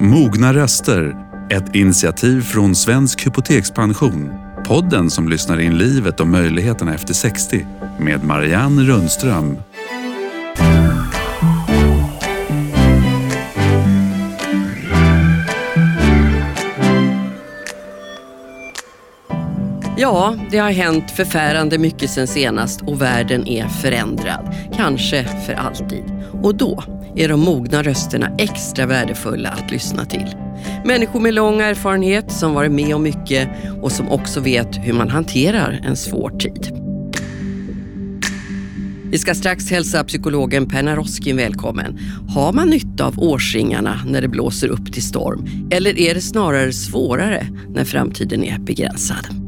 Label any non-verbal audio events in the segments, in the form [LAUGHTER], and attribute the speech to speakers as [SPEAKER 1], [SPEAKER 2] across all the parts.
[SPEAKER 1] Mogna röster, ett initiativ från Svensk Hypotekspension. Podden som lyssnar in livet och möjligheterna efter 60 med Marianne Rundström.
[SPEAKER 2] Ja, det har hänt förfärande mycket sen senast och världen är förändrad. Kanske för alltid. Och då är de mogna rösterna extra värdefulla att lyssna till. Människor med lång erfarenhet som varit med om mycket och som också vet hur man hanterar en svår tid. Vi ska strax hälsa psykologen Per Naroskin välkommen. Har man nytta av årsringarna när det blåser upp till storm? Eller är det snarare svårare när framtiden är begränsad?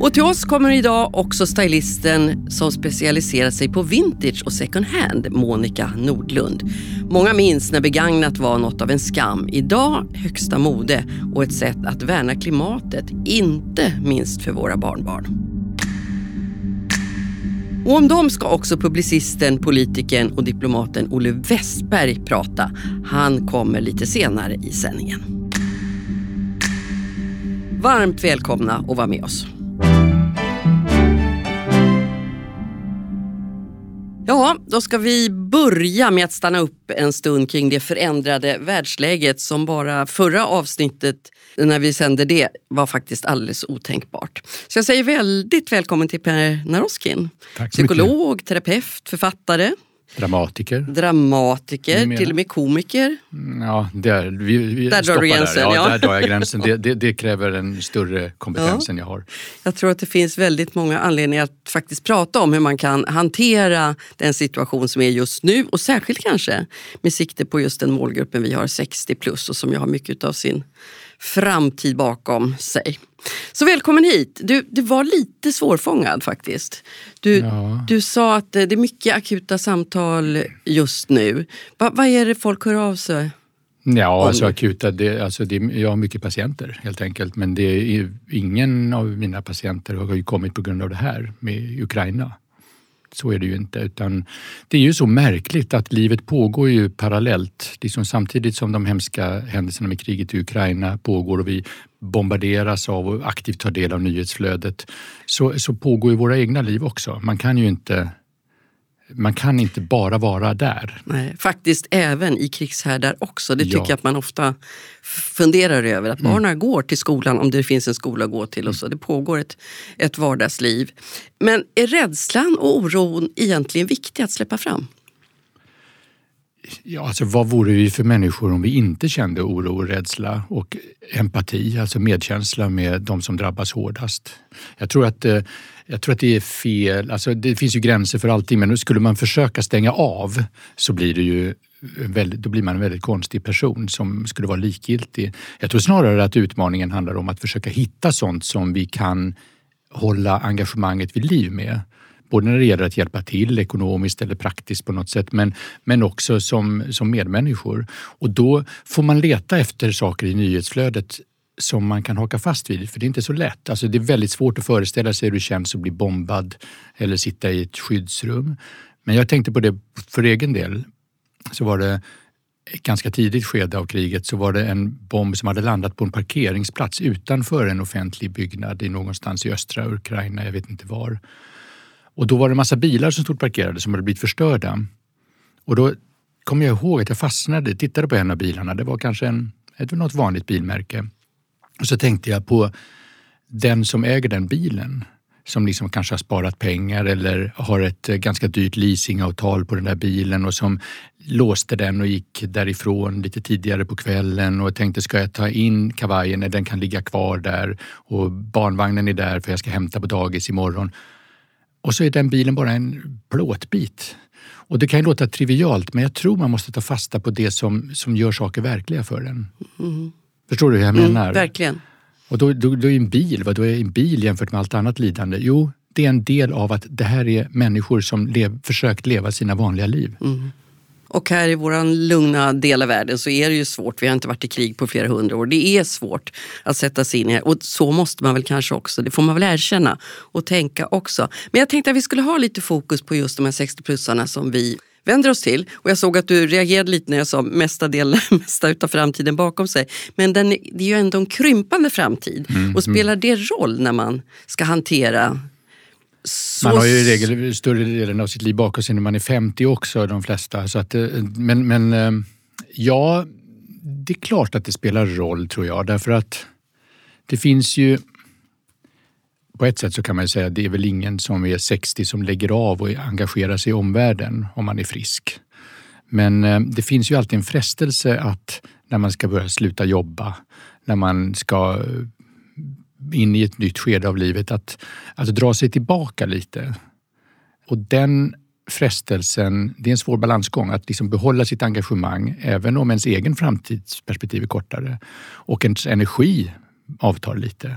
[SPEAKER 2] Och till oss kommer idag också stylisten som specialiserar sig på vintage och second hand, Monica Nordlund. Många minns när begagnat var något av en skam. Idag högsta mode och ett sätt att värna klimatet, inte minst för våra barnbarn. Och om dem ska också publicisten, politikern och diplomaten Olle Westberg prata. Han kommer lite senare i sändningen. Varmt välkomna att vara med oss. Ja, då ska vi börja med att stanna upp en stund kring det förändrade världsläget som bara förra avsnittet när vi sände det var faktiskt alldeles otänkbart. Så jag säger väldigt välkommen till Per Naroskin. Psykolog, mycket. terapeut, författare.
[SPEAKER 3] Dramatiker.
[SPEAKER 2] Dramatiker, till och med komiker.
[SPEAKER 3] Mm, ja, där, vi, vi
[SPEAKER 2] där drar du gränsen.
[SPEAKER 3] Där. Ja, ja. där drar jag gränsen. Det, det, det, kräver en större [LAUGHS] kompetens ja. än jag har.
[SPEAKER 2] Jag tror att det finns väldigt många anledningar att faktiskt prata om hur man kan hantera den situation som är just nu och särskilt kanske med sikte på just den målgruppen vi har, 60 plus och som ju har mycket av sin framtid bakom sig. Så välkommen hit. Du, du var lite svårfångad faktiskt. Du, ja. du sa att det är mycket akuta samtal just nu. Va, vad är det folk hör av sig?
[SPEAKER 3] Ja, alltså akuta, det, alltså det, jag har mycket patienter helt enkelt men det är, ingen av mina patienter har ju kommit på grund av det här med Ukraina. Så är det ju inte. Utan det är ju så märkligt att livet pågår ju parallellt. Liksom samtidigt som de hemska händelserna med kriget i Ukraina pågår och vi bombarderas av och aktivt tar del av nyhetsflödet så, så pågår ju våra egna liv också. Man kan ju inte man kan inte bara vara där.
[SPEAKER 2] Nej, faktiskt även i krigshärdar också. Det tycker ja. jag att man ofta funderar över. Att mm. barnen går till skolan om det finns en skola att gå till. och så. Det pågår ett, ett vardagsliv. Men är rädslan och oron egentligen viktiga att släppa fram?
[SPEAKER 3] Ja, alltså vad vore vi för människor om vi inte kände oro, rädsla och empati, alltså medkänsla med de som drabbas hårdast? Jag tror att eh, jag tror att det är fel. Alltså, det finns ju gränser för allting men skulle man försöka stänga av så blir det ju väldigt, då blir man en väldigt konstig person som skulle vara likgiltig. Jag tror snarare att utmaningen handlar om att försöka hitta sånt som vi kan hålla engagemanget vid liv med. Både när det gäller att hjälpa till ekonomiskt eller praktiskt på något sätt men, men också som, som medmänniskor. Och då får man leta efter saker i nyhetsflödet som man kan haka fast vid, för det är inte så lätt. Alltså det är väldigt svårt att föreställa sig hur det känns att bli bombad eller sitta i ett skyddsrum. Men jag tänkte på det för egen del. Så var det ett ganska tidigt skede av kriget så var det en bomb som hade landat på en parkeringsplats utanför en offentlig byggnad i någonstans i östra Ukraina, jag vet inte var. Och då var det en massa bilar som stod parkerade som hade blivit förstörda. Och då kommer jag ihåg att jag fastnade, tittade på en av bilarna. Det var kanske en, ett, något vanligt bilmärke. Och så tänkte jag på den som äger den bilen som liksom kanske har sparat pengar eller har ett eh, ganska dyrt leasingavtal på den där bilen och som låste den och gick därifrån lite tidigare på kvällen och tänkte ska jag ta in kavajen när den kan ligga kvar där och barnvagnen är där för jag ska hämta på dagis imorgon. Och så är den bilen bara en plåtbit. Och det kan ju låta trivialt men jag tror man måste ta fasta på det som, som gör saker verkliga för den. Mm. Förstår du hur jag mm, menar?
[SPEAKER 2] verkligen.
[SPEAKER 3] Och då, då, då är en bil, vad då är en bil jämfört med allt annat lidande? Jo, det är en del av att det här är människor som lev, försökt leva sina vanliga liv. Mm.
[SPEAKER 2] Och här i vår lugna del av världen så är det ju svårt. Vi har inte varit i krig på flera hundra år. Det är svårt att sätta sig in i. Och så måste man väl kanske också, det får man väl erkänna och tänka också. Men jag tänkte att vi skulle ha lite fokus på just de här 60-plussarna som vi vänder oss till. Och jag såg att du reagerade lite när jag sa mesta, delen, [LAUGHS] mesta utav framtiden bakom sig. Men den, det är ju ändå en krympande framtid.
[SPEAKER 3] Mm,
[SPEAKER 2] och spelar det roll när man ska hantera så...
[SPEAKER 3] Man har ju i regel större delen av sitt liv bakom sig när man är 50 också, de flesta. Så att, eh, men, men eh, ja, det är klart att det spelar roll tror jag. Därför att det finns ju... På ett sätt så kan man säga att det är väl ingen som är 60 som lägger av och engagerar sig i omvärlden om man är frisk. Men eh, det finns ju alltid en frestelse att när man ska börja sluta jobba, när man ska in i ett nytt skede av livet, att, att dra sig tillbaka lite. Och den frestelsen, det är en svår balansgång att liksom behålla sitt engagemang även om ens egen framtidsperspektiv är kortare och ens energi avtar lite.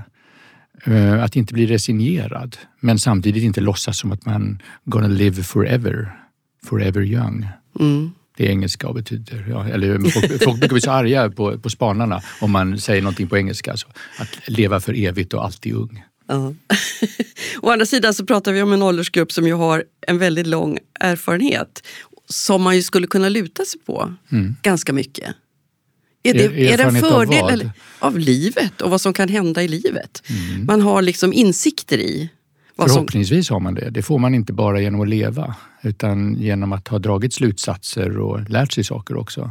[SPEAKER 3] Eh, att inte bli resignerad men samtidigt inte låtsas som att man gonna live forever, forever young. Mm. Det är engelska och betyder, ja, eller folk, folk brukar bli så arga på, på spanarna om man säger någonting på engelska. Alltså, att leva för evigt och alltid ung.
[SPEAKER 2] Uh. [LAUGHS] Å andra sidan så pratar vi om en åldersgrupp som ju har en väldigt lång erfarenhet som man ju skulle kunna luta sig på mm. ganska mycket. Är det, er, är det en fördel av, av, livet och vad som kan hända i livet? Mm. Man har liksom insikter i
[SPEAKER 3] Förhoppningsvis har man det. Det får man inte bara genom att leva utan genom att ha dragit slutsatser och lärt sig saker också.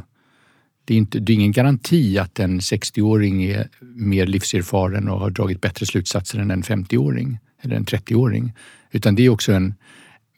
[SPEAKER 3] Det är, inte, det är ingen garanti att en 60-åring är mer livserfaren och har dragit bättre slutsatser än en 50-åring eller en 30-åring. Utan det är också en,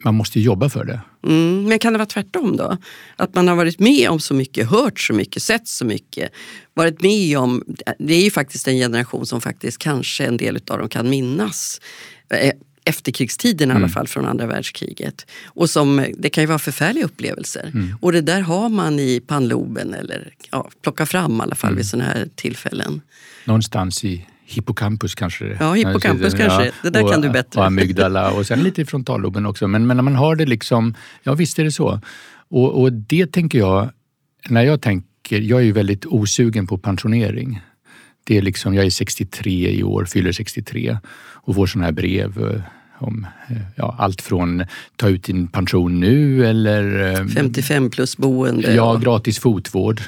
[SPEAKER 3] man måste jobba för det.
[SPEAKER 2] Mm, men kan det vara tvärtom då? Att man har varit med om så mycket, hört så mycket, sett så mycket. Varit med om, det är ju faktiskt en generation som faktiskt kanske en del av dem kan minnas eh, efterkrigstiden mm. i alla mm. fall från andra världskriget. Och som, det kan ju vara förfärliga upplevelser. Mm. Och det där har man i pannloben eller ja, plocka fram i alla fall mm. vid sådana här tillfällen.
[SPEAKER 3] Någonstans i hippocampus kanske?
[SPEAKER 2] Ja, hippocampus kanske. Ja, det där och, kan du bättre.
[SPEAKER 3] Och amygdala och sen lite i frontalloben också. Men, men när man har det liksom, ja visst är det så. Och, och det tänker jag, när jag tänker, jag är ju väldigt osugen på pensionering. Det är liksom, jag är 63 i år, fyller 63 och får sådana här brev eh, om eh, ja, allt från ta ut din pension nu eller...
[SPEAKER 2] 55 eh, plus boende.
[SPEAKER 3] Ja, gratis fotvård.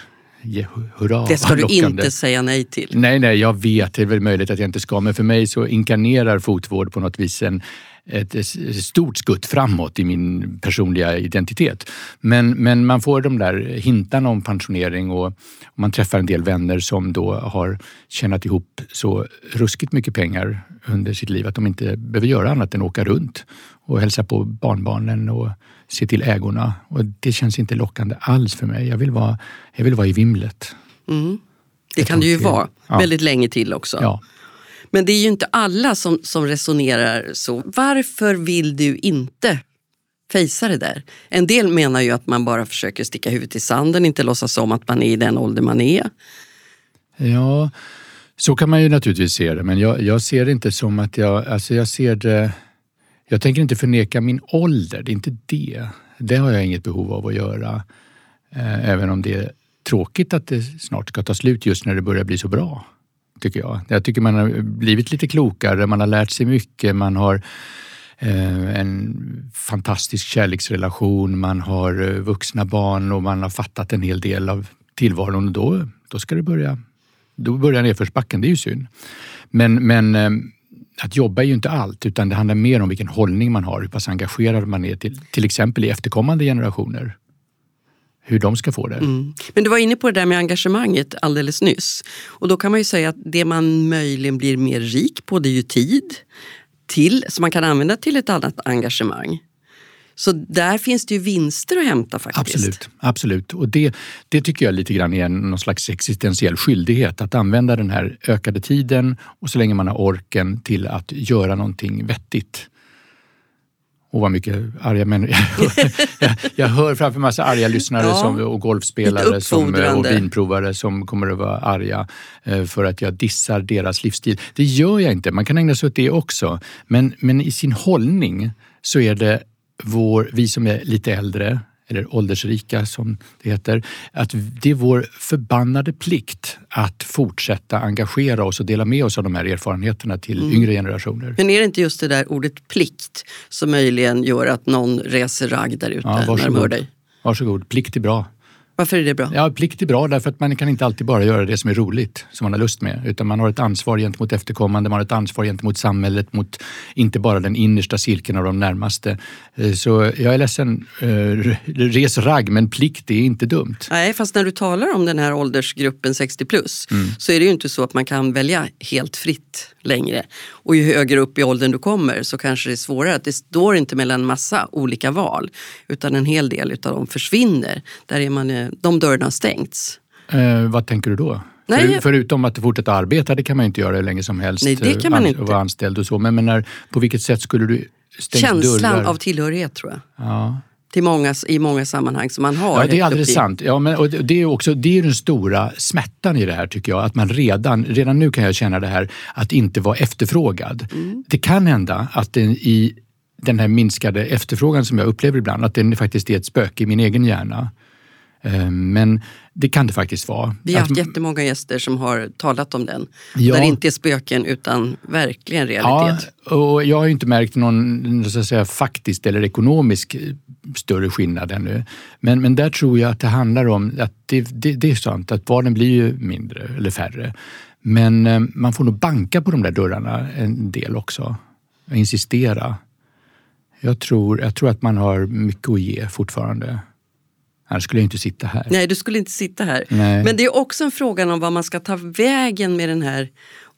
[SPEAKER 2] Hurra, det ska du inte säga nej till.
[SPEAKER 3] Nej, nej, jag vet. Det är väl möjligt att jag inte ska. Men för mig så inkarnerar fotvård på något vis en, ett stort skutt framåt i min personliga identitet. Men, men man får de där hintarna om pensionering och, och man träffar en del vänner som då har tjänat ihop så ruskigt mycket pengar under sitt liv att de inte behöver göra annat än åka runt och hälsa på barnbarnen och se till ägorna. Och det känns inte lockande alls för mig. Jag vill vara, jag vill vara i vimlet.
[SPEAKER 2] Mm. Det kan det ju vara ja. väldigt länge till också.
[SPEAKER 3] Ja.
[SPEAKER 2] Men det är ju inte alla som, som resonerar så. Varför vill du inte fejsa det där? En del menar ju att man bara försöker sticka huvudet i sanden, inte låtsas om att man är i den ålder man är.
[SPEAKER 3] Ja, så kan man ju naturligtvis se det, men jag, jag ser det inte som att jag... Alltså jag ser det... Jag tänker inte förneka min ålder, det är inte det. Det har jag inget behov av att göra. Eh, även om det är tråkigt att det snart ska ta slut just när det börjar bli så bra tycker jag. Jag tycker man har blivit lite klokare, man har lärt sig mycket, man har eh, en fantastisk kärleksrelation, man har eh, vuxna barn och man har fattat en hel del av tillvaron och då, då ska det börja, då börjar nedförsbacken, det är ju synd. Men, men eh, att jobba är ju inte allt, utan det handlar mer om vilken hållning man har, hur pass engagerad man är till, till exempel i efterkommande generationer hur de ska få det. Mm.
[SPEAKER 2] Men du var inne på det där med engagemanget alldeles nyss. Och då kan man ju säga att det man möjligen blir mer rik på det är ju tid till, som man kan använda till ett annat engagemang. Så där finns det ju vinster att hämta faktiskt.
[SPEAKER 3] Absolut, absolut. och det, det tycker jag lite grann är någon slags existentiell skyldighet att använda den här ökade tiden och så länge man har orken till att göra någonting vettigt och vad mycket arga människor. [LAUGHS] jag, jag hör framför mig massa arga lyssnare ja, som, och golfspelare som, och vinprovare som kommer att vara arga eh, för att jag dissar deras livsstil. Det gör jag inte, man kan ägna sig åt det också. Men, men i sin hållning så är det vår, vi som är lite äldre, eller åldersrika som det heter, att det är vår förbannade plikt att fortsätta engagera oss och dela med oss av de här erfarenheterna till mm. yngre generationer.
[SPEAKER 2] Men är det inte just det där ordet plikt som möjligen gör att någon reser ragg där ute ja, när de hör dig?
[SPEAKER 3] Varsågod, plikt är bra.
[SPEAKER 2] Varför är det bra?
[SPEAKER 3] Ja, plikt är bra därför att man kan inte alltid bara göra det som är roligt, som man har lust med. Utan man har ett ansvar gentemot efterkommande, man har ett ansvar gentemot samhället, mot inte bara den innersta cirkeln av de närmaste. Eh, så jag är ledsen, eh, res ragg, men plikt är inte dumt.
[SPEAKER 2] Nej, fast när du talar om den här åldersgruppen 60 plus mm. så är det ju inte så att man kan välja helt fritt längre. Och ju högre upp i åldern du kommer så kanske det är svårare. Att det står inte mellan massa olika val utan en hel del av dem försvinner. Där är man, eh, de dörrarna stängts.
[SPEAKER 3] Eh, vad tänker du då? Nej. För, förutom att fortsätta arbeta, det kan man inte göra hur länge som helst.
[SPEAKER 2] Nej, det kan man inte.
[SPEAKER 3] Vara anställd och så. Men, men när, på vilket sätt skulle du stänga
[SPEAKER 2] Känslan
[SPEAKER 3] dörrar?
[SPEAKER 2] av tillhörighet tror jag.
[SPEAKER 3] Ja
[SPEAKER 2] till många, i många sammanhang som man har.
[SPEAKER 3] Ja, det är alldeles sant. Ja, men, och det, är också, det är den stora smärtan i det här tycker jag. Att man redan, redan nu kan jag känna det här att inte vara efterfrågad. Mm. Det kan hända att den, i den här minskade efterfrågan som jag upplever ibland, att den faktiskt är ett spöke i min egen hjärna. Eh, men det kan det faktiskt vara.
[SPEAKER 2] Vi har haft jättemånga gäster som har talat om den. Ja, där det inte är spöken utan verkligen realitet.
[SPEAKER 3] Ja, och jag har inte märkt någon så att säga, faktisk eller ekonomisk större skillnad ännu. Men, men där tror jag att det handlar om att det, det, det är sant att barnen blir ju mindre eller färre. Men eh, man får nog banka på de där dörrarna en del också. Och insistera. Jag tror, jag tror att man har mycket att ge fortfarande. Annars skulle jag inte sitta här.
[SPEAKER 2] Nej, du skulle inte sitta här. Nej. Men det är också en fråga om vad man ska ta vägen med den här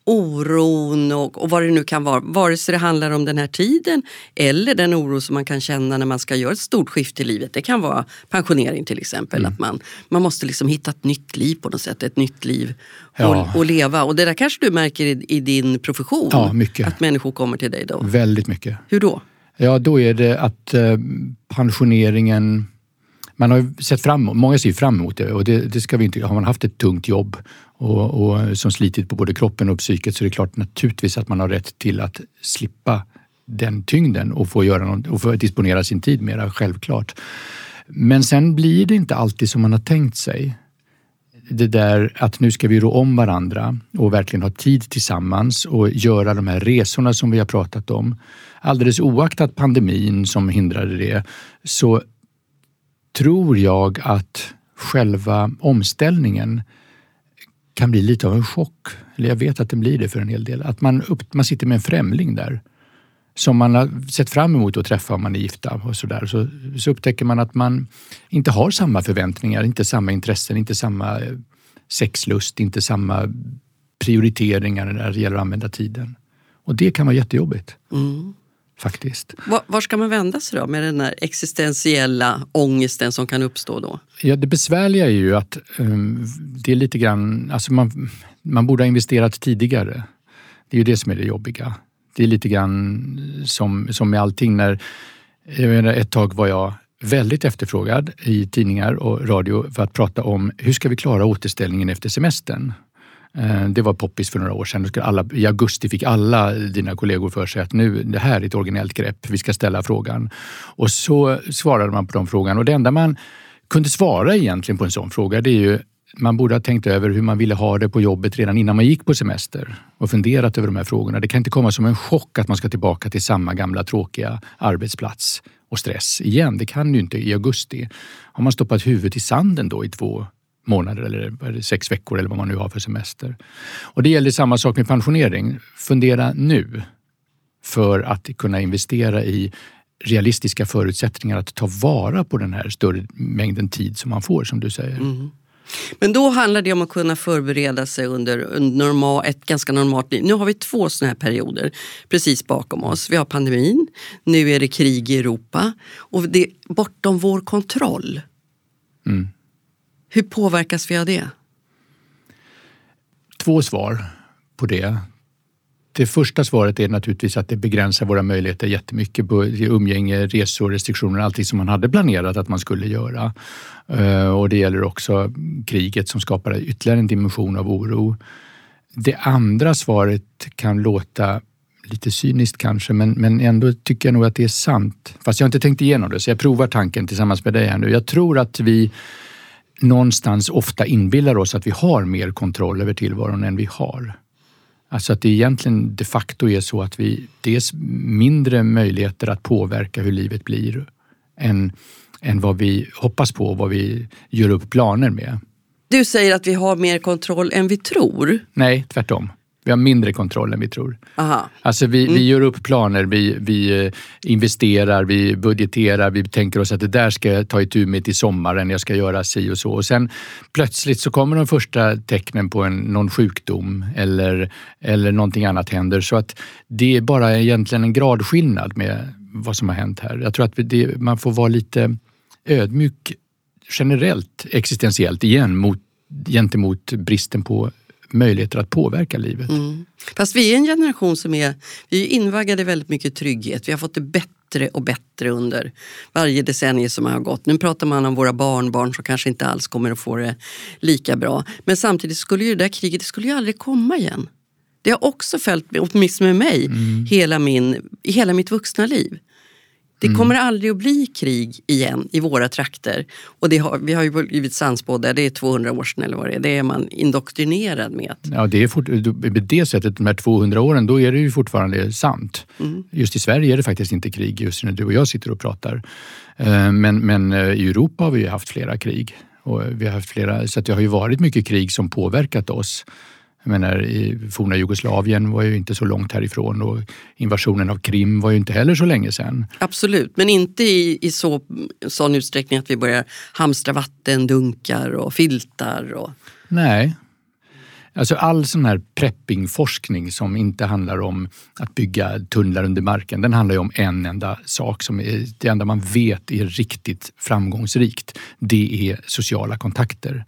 [SPEAKER 2] oron och, och vad det nu kan vara. Vare sig det handlar om den här tiden eller den oro som man kan känna när man ska göra ett stort skifte i livet. Det kan vara pensionering till exempel. Mm. Att man, man måste liksom hitta ett nytt liv på något sätt. Ett nytt liv ja. och, och, leva. Och det där kanske du märker i, i din profession?
[SPEAKER 3] Ja, mycket.
[SPEAKER 2] Att människor kommer till dig då?
[SPEAKER 3] Väldigt mycket.
[SPEAKER 2] Hur då?
[SPEAKER 3] Ja, då är det att eh, pensioneringen man har ju sett fram många ser fram emot det och det, det, ska vi inte, har man haft ett tungt jobb och, och, som slitit på både kroppen och psyket så är det klart naturligtvis att man har rätt till att slippa den tyngden och få, göra något, och få disponera sin tid mera självklart. Men sen blir det inte alltid som man har tänkt sig. Det där att nu ska vi rå om varandra och verkligen ha tid tillsammans och göra de här resorna som vi har pratat om. Alldeles oaktat pandemin som hindrade det så tror jag att själva omställningen kan bli lite av en chock. Eller jag vet att den blir det för en hel del. Att man, upp, man sitter med en främling där som man har sett fram emot att träffa om man är gifta och sådär. Så, så upptäcker man att man inte har samma förväntningar, inte samma intressen, inte samma eh, sexlust, inte samma prioriteringar när det gäller att använda tiden. Och det kan vara jättejobbigt. Mm faktiskt.
[SPEAKER 2] Var, var, ska man vända sig då med den där existentiella ångesten som kan uppstå då?
[SPEAKER 3] Ja, det besvärliga är ju att um, det är lite grann, alltså man, man borde ha investerat tidigare. Det är ju det som är det jobbiga. Det är lite grann som, som med allting. När, jag menar, ett tag var jag väldigt efterfrågad i tidningar och radio för att prata om hur ska vi klara återställningen efter semestern? Eh, det var poppis för några år sedan. Alla, I augusti fick alla dina kollegor för sig att nu, det här är ett originellt grepp, vi ska ställa frågan. Och så svarade man på de frågan. och det enda man kunde svara egentligen på en sån fråga det är ju man borde ha tänkt över hur man ville ha det på jobbet redan innan man gick på semester och funderat över de här frågorna. Det kan inte komma som en chock att man ska tillbaka till samma gamla tråkiga arbetsplats och stress igen. Det kan ju inte i augusti. Har man stoppat huvudet i sanden då i två månader eller sex veckor eller vad man nu har för semester. Och det gäller samma sak med pensionering. Fundera nu för att kunna investera i realistiska förutsättningar att ta vara på den här större mängden tid som man får som du säger. Mm.
[SPEAKER 2] Men då handlar det om att kunna förbereda sig under normal, ett ganska normalt liv. Nu har vi två sådana här perioder precis bakom oss. Vi har pandemin, nu är det krig i Europa och det är bortom vår kontroll. Mm. Hur påverkas vi av det?
[SPEAKER 3] Två svar på det. Det första svaret är naturligtvis att det begränsar våra möjligheter jättemycket. Umgänge, resor, restriktioner, allting som man hade planerat att man skulle göra. Eh, och det gäller också kriget som skapar ytterligare en dimension av oro. Det andra svaret kan låta lite cyniskt kanske, men, men ändå tycker jag nog att det är sant. Fast jag har inte tänkt igenom det, så jag provar tanken tillsammans med dig här nu. Jag tror att vi någonstans ofta inbillar oss att vi har mer kontroll över tillvaron än vi har. Alltså att det egentligen de facto är så att vi dels mindre möjligheter att påverka hur livet blir än, än vad vi hoppas på och vad vi gör upp planer med.
[SPEAKER 2] Du säger att vi har mer kontroll än vi tror.
[SPEAKER 3] Nej, tvärtom. Vi har mindre kontroll än vi tror.
[SPEAKER 2] Aha.
[SPEAKER 3] Alltså vi, mm. vi gör upp planer, vi, vi eh, investerar, vi budgeterar, vi tänker oss att det där ska jag ta itu med till sommaren, jag ska göra si och så. Och sen plötsligt så kommer de första tecknen på en, någon sjukdom eller, eller någonting annat händer. Så att det är bara egentligen en gradskillnad med vad som har hänt här. Jag tror att det, man får vara lite ödmjuk generellt existentiellt igen mot, gentemot bristen på möjligheter att påverka livet. Mm.
[SPEAKER 2] Fast vi är en generation som är, vi är invaggade väldigt mycket trygghet. Vi har fått det bättre och bättre under varje decennium som har gått. Nu pratar man om våra barnbarn som kanske inte alls kommer att få det lika bra. Men samtidigt skulle ju det där kriget det skulle ju aldrig komma igen. Det har också följt, åtminstone med mig, mm. hela, min, hela mitt vuxna liv. Det mm. kommer aldrig att bli krig igen i våra trakter. Och har, vi har ju blivit sannspådda, det är 200 år sedan eller vad det är. Det är man indoktrinerad med.
[SPEAKER 3] Ja, det är fort, med det sättet, de här 200 åren, då är det ju fortfarande sant. Mm. Just i Sverige är det faktiskt inte krig just när du och jag sitter och pratar. Eh, men, men eh, i Europa har vi haft flera krig. Och vi har haft flera, så det har ju varit mycket krig som påverkat oss. Jag menar, i forna Jugoslavien var ju inte så långt härifrån och invasionen av Krim var ju inte heller så länge sedan.
[SPEAKER 2] Absolut, men inte i, i så, sån utsträckning att vi börjar hamstra vattendunkar och filtar. Och...
[SPEAKER 3] Nej. Alltså all sån här preppingforskning som inte handlar om att bygga tunnlar under marken, den handlar ju om en enda sak som är det enda man vet är riktigt framgångsrikt. Det är sociala kontakter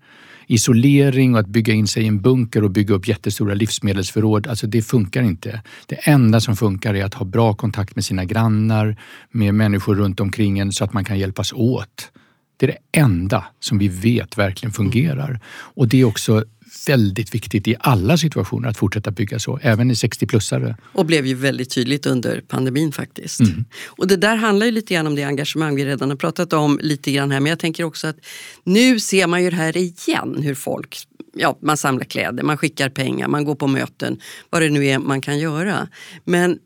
[SPEAKER 3] isolering och att bygga in sig i en bunker och bygga upp jättestora livsmedelsförråd, alltså det funkar inte. Det enda som funkar är att ha bra kontakt med sina grannar, med människor runt omkring en så att man kan hjälpas åt. Det är det enda som vi vet verkligen fungerar. Och det är också väldigt viktigt i alla situationer att fortsätta bygga så, även i 60-plussare.
[SPEAKER 2] Och blev ju väldigt tydligt under pandemin faktiskt. Mm. Och det där handlar ju lite grann om det engagemang vi redan har pratat om lite grann här, men jag tänker också att nu ser man ju det här igen, hur folk Ja, man samlar kläder, man skickar pengar, man går på möten, vad det nu är man kan göra. Men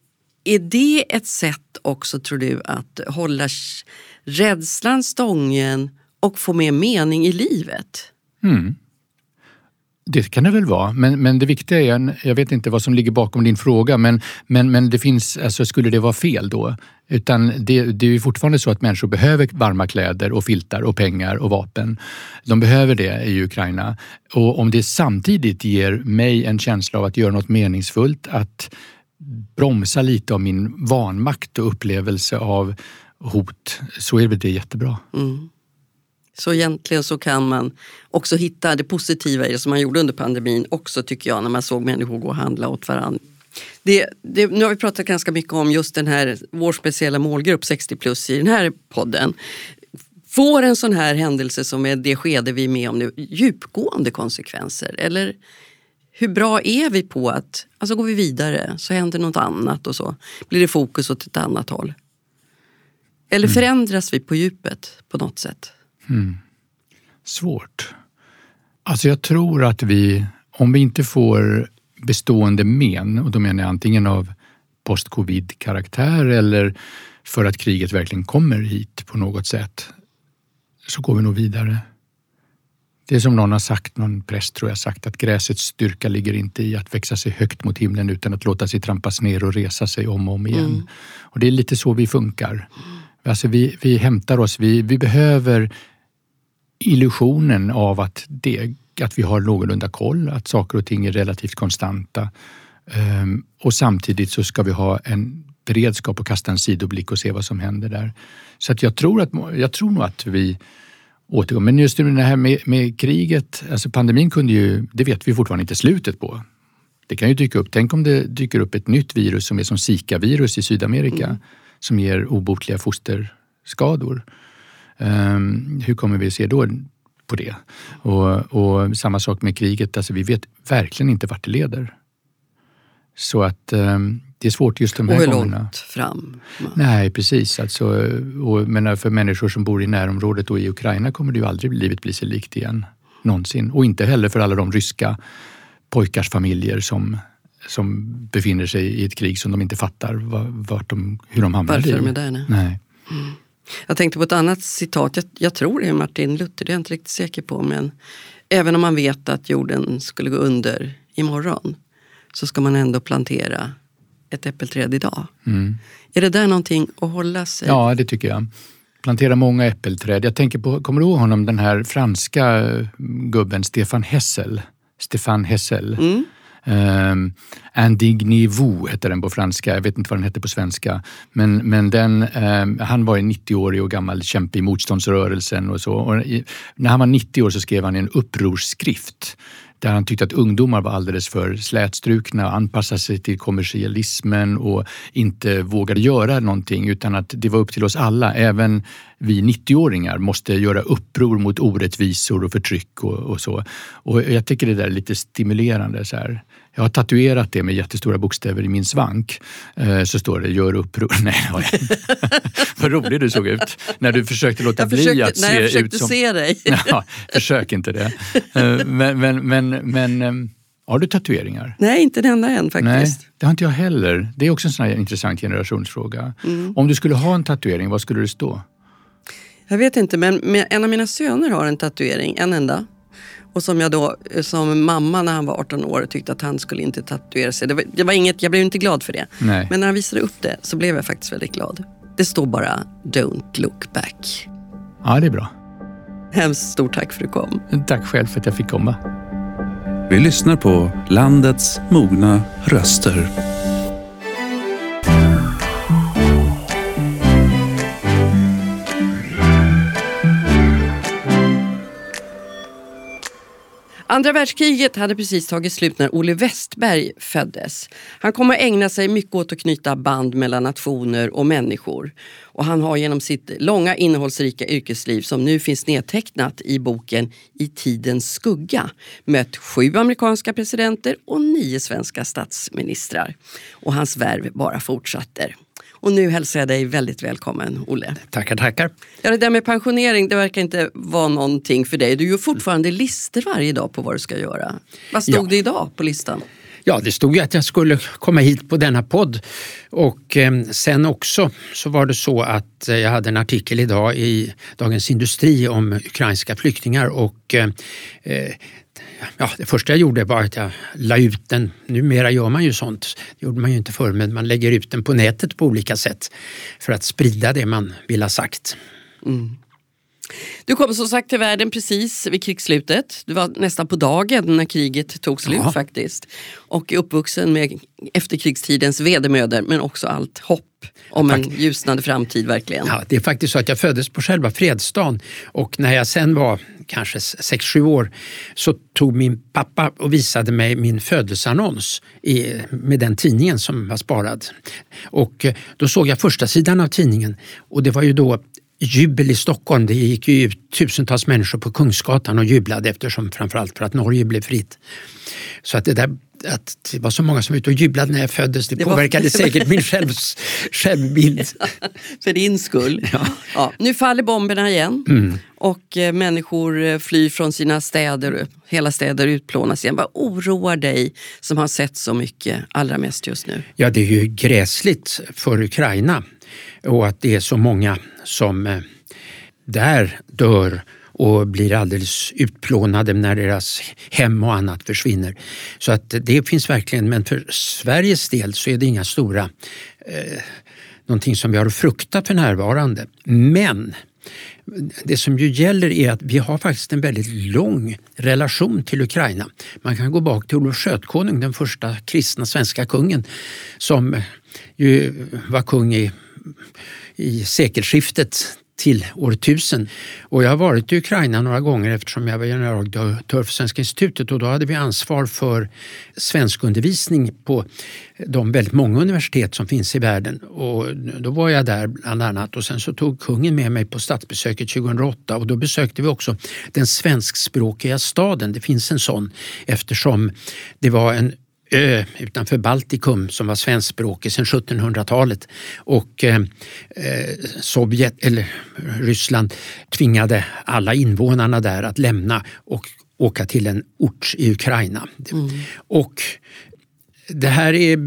[SPEAKER 2] är det ett sätt också, tror du, att hålla rädslan stången och få mer mening i livet?
[SPEAKER 3] Mm. Det kan det väl vara, men, men det viktiga är, jag vet inte vad som ligger bakom din fråga, men, men, men det finns, alltså skulle det vara fel då? Utan det, det är ju fortfarande så att människor behöver varma kläder och filtar och pengar och vapen. De behöver det i Ukraina. Och om det samtidigt ger mig en känsla av att göra något meningsfullt, att bromsa lite av min vanmakt och upplevelse av hot, så är väl det jättebra. Mm.
[SPEAKER 2] Så egentligen så kan man också hitta det positiva i det som man gjorde under pandemin också tycker jag när man såg människor gå och handla åt varandra. Det, det, nu har vi pratat ganska mycket om just den här, vår speciella målgrupp 60 plus i den här podden. Får en sån här händelse som är det skede vi är med om nu djupgående konsekvenser? Eller hur bra är vi på att, alltså går vi vidare så händer något annat och så blir det fokus åt ett annat håll? Eller mm. förändras vi på djupet på något sätt? Mm.
[SPEAKER 3] Svårt. Alltså jag tror att vi, om vi inte får bestående men, och då menar jag antingen av post-covid-karaktär eller för att kriget verkligen kommer hit på något sätt, så går vi nog vidare. Det är som någon har sagt, någon präst tror jag sagt, att gräsets styrka ligger inte i att växa sig högt mot himlen utan att låta sig trampas ner och resa sig om och om igen. Mm. Och det är lite så vi funkar. Alltså vi, vi hämtar oss, vi, vi behöver illusionen av att, det, att vi har någorlunda koll, att saker och ting är relativt konstanta. Um, och samtidigt så ska vi ha en beredskap och kasta en sidoblick och se vad som händer där. Så att jag, tror att, jag tror nog att vi återgår. Men just det här med, med kriget, alltså pandemin kunde ju, det vet vi fortfarande inte slutet på. Det kan ju dyka upp, tänk om det dyker upp ett nytt virus som är som Zika-virus i Sydamerika mm som ger obotliga fosterskador. Um, hur kommer vi se då på det? Och, och, samma sak med kriget, alltså vi vet verkligen inte vart det leder. Så att um, det är svårt just de här gångerna.
[SPEAKER 2] Och hur långt fram?
[SPEAKER 3] Nej, precis. Alltså, och, men för människor som bor i närområdet och i Ukraina kommer det ju aldrig livet bli sig likt igen. Någonsin. Och inte heller för alla de ryska pojkars familjer som, som befinner sig i ett krig som de inte fattar vart de, hur de hamnar
[SPEAKER 2] Varför
[SPEAKER 3] i.
[SPEAKER 2] Varför de är där? Nej. nej.
[SPEAKER 3] Mm.
[SPEAKER 2] Jag tänkte på ett annat citat, jag, jag tror det är Martin Luther, det är jag inte riktigt säker på. Men även om man vet att jorden skulle gå under imorgon så ska man ändå plantera ett äppelträd idag. Mm. Är det där någonting att hålla sig?
[SPEAKER 3] Ja, det tycker jag. Plantera många äppelträd. Jag tänker på, kommer du ihåg honom, den här franska gubben Stefan Hessel? Stefan Hessel. Mm. Ehm, um, Indignivou hette den på franska, jag vet inte vad den hette på svenska. Men, men den, um, han var en 90-årig och gammal kämpe i motståndsrörelsen och så. Och i, när han var 90 år så skrev han en upprorsskrift där han tyckte att ungdomar var alldeles för slätstrukna och anpassade sig till kommersialismen och inte vågade göra någonting utan att det var upp till oss alla, även vi 90-åringar måste göra uppror mot orättvisor och förtryck och, och, så. Och jag tycker det där är lite stimulerande. Så här. Jag har tatuerat det med jättestora bokstäver i min svank. Eh, så står det “Gör uppror”. [LAUGHS] Nej, [LAUGHS] vad rolig du såg ut när du försökte låta
[SPEAKER 2] försökte,
[SPEAKER 3] bli att se
[SPEAKER 2] ut som... Jag
[SPEAKER 3] försökte
[SPEAKER 2] se dig. [LAUGHS]
[SPEAKER 3] ja, försök inte det. Eh, men, men, men, men ehm, har du tatueringar?
[SPEAKER 2] Nej, inte en enda än faktiskt.
[SPEAKER 3] Nej, det har inte jag heller. Det är också en sån här intressant generationsfråga. Mm. Om du skulle ha en tatuering, vad skulle det stå?
[SPEAKER 2] Jag vet inte, men en av mina söner har en tatuering, en enda. Och som jag då som mamma när han var 18 år tyckte att han skulle inte tatuera sig. Det var, det var inget, jag blev inte glad för det.
[SPEAKER 3] Nej.
[SPEAKER 2] Men när han visade upp det så blev jag faktiskt väldigt glad. Det står bara “Don't look back”.
[SPEAKER 3] Ja, det är bra.
[SPEAKER 2] Hemskt stort tack för att du kom.
[SPEAKER 3] Tack själv för att jag fick komma.
[SPEAKER 1] Vi lyssnar på landets mogna röster.
[SPEAKER 2] Andra världskriget hade precis tagit slut när Olle Westberg föddes. Han kom att ägna sig mycket åt att knyta band mellan nationer och människor. Och han har genom sitt långa innehållsrika yrkesliv som nu finns nedtecknat i boken I tidens skugga mött sju amerikanska presidenter och nio svenska statsministrar. Och hans värv bara fortsätter. Och nu hälsar jag dig väldigt välkommen, Olle.
[SPEAKER 4] Tackar, tackar.
[SPEAKER 2] Ja, det där med pensionering, det verkar inte vara någonting för dig. Du gör fortfarande listor varje dag på vad du ska göra. Vad stod ja. det idag på listan?
[SPEAKER 4] Ja, det stod ju att jag skulle komma hit på denna podd. Och eh, sen också så var det så att eh, jag hade en artikel idag i Dagens Industri om ukrainska flyktingar och eh, eh ja, det första jag gjorde var att jag la ut den. Numera gör man ju sånt, det gjorde man ju inte förr, men man lägger ut den på nätet på olika sätt för att sprida det man vill ha sagt. Mm.
[SPEAKER 2] Du kom som sagt till världen precis vid krigsslutet. Du var nästan på dagen när kriget tog slut ja. faktiskt. Och är uppvuxen med efterkrigstidens vedermödor men också allt hopp om en ljusnande framtid verkligen.
[SPEAKER 4] Ja, det är faktiskt så att jag föddes på själva fredsdagen och när jag sen var kanske 6-7 år så tog min pappa och visade mig min födelseannons i, med den tidningen som var sparad. Och eh, då såg jag första sidan av tidningen och det var ju då jubel i Stockholm. Det gick ju ut tusentals människor på Kungsgatan och jublade eftersom framförallt för att Norge blev fritt. Så att det där att det var så många som var ute och jublade när jag föddes, det, det påverkade [LAUGHS] var... säkert min själv, självbild. [LAUGHS]
[SPEAKER 2] för din skull. Ja. Ja, nu faller bomberna igen mm. och eh, människor eh, flyr från sina städer. Hela städer utplånas igen. Vad oroar dig som har sett så mycket allra mest just nu?
[SPEAKER 4] Ja, det är ju gräsligt för Ukraina och att det är så många som eh, där dör och blir alldeles utplånade när deras hem och annat försvinner. Så att det finns verkligen, men för Sveriges del så är det inga stora, eh, någonting som vi har att frukta för närvarande. Men det som ju gäller är att vi har faktiskt en väldigt lång relation till Ukraina. Man kan gå bak till Olof Skötkonung, den första kristna svenska kungen som ju var kung i, i sekelskiftet till år 1000. Och jag har varit i Ukraina några gånger eftersom jag var generaldirektör för Svenska institutet och då hade vi ansvar för svenskundervisning på de väldigt många universitet som finns i världen. Och då var jag där bland annat och sen så tog kungen med mig på statsbesöket 2008 och då besökte vi också den svenskspråkiga staden. Det finns en sån eftersom det var en ö utanför Baltikum som var svenskspråkig sedan 1700-talet och eh, eh, Sovjet, eller Ryssland tvingade alla invånarna där att lämna och åka till en ort i Ukraina. Mm. Och det här är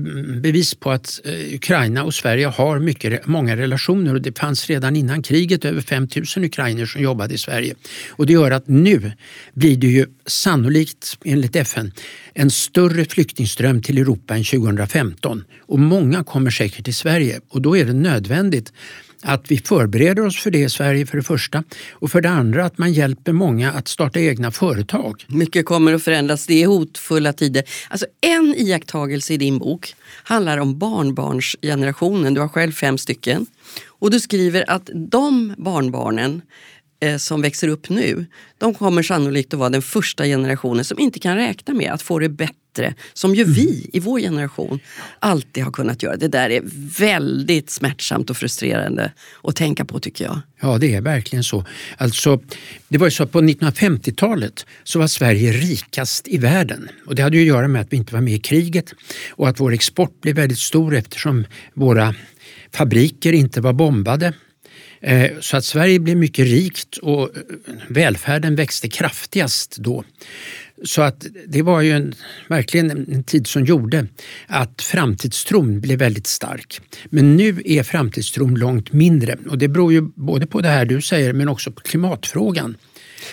[SPEAKER 4] bevis på att eh, Ukraina och Sverige har mycket, många relationer. Och det fanns redan innan kriget över 5 000 ukrainer som jobbade i Sverige. Och det gör att nu blir det ju sannolikt, enligt FN, en större flyktingström till Europa än 2015 och många kommer säkert till Sverige. Och då är det nödvändigt att vi förbereder oss för det i Sverige för det första och för det andra att man hjälper många att starta egna företag.
[SPEAKER 2] Mycket kommer att förändras, det är hotfulla tider. Alltså en iakttagelse i din bok handlar om barnbarnsgenerationen, du har själv fem stycken. Och du skriver att de barnbarnen eh, som växer upp nu, de kommer sannolikt att vara den första generationen som inte kan räkna med att få det bättre bättre, som ju vi i vår generation alltid har kunnat göra. Det där är väldigt smärtsamt och frustrerande att tänka på tycker jag.
[SPEAKER 4] Ja, det är verkligen så. Alltså, det var ju så att på 1950-talet så var Sverige rikast i världen. Och det hade ju att göra med att vi inte var med i kriget och att vår export blev väldigt stor eftersom våra fabriker inte var bombade. Eh, så att Sverige blev mycket rikt och eh, välfärden växte kraftigast då. Så att det var ju en, verkligen en tid som gjorde att framtidstron blev väldigt stark. Men nu är framtidstron långt mindre och det beror ju både på det här du säger men också på klimatfrågan.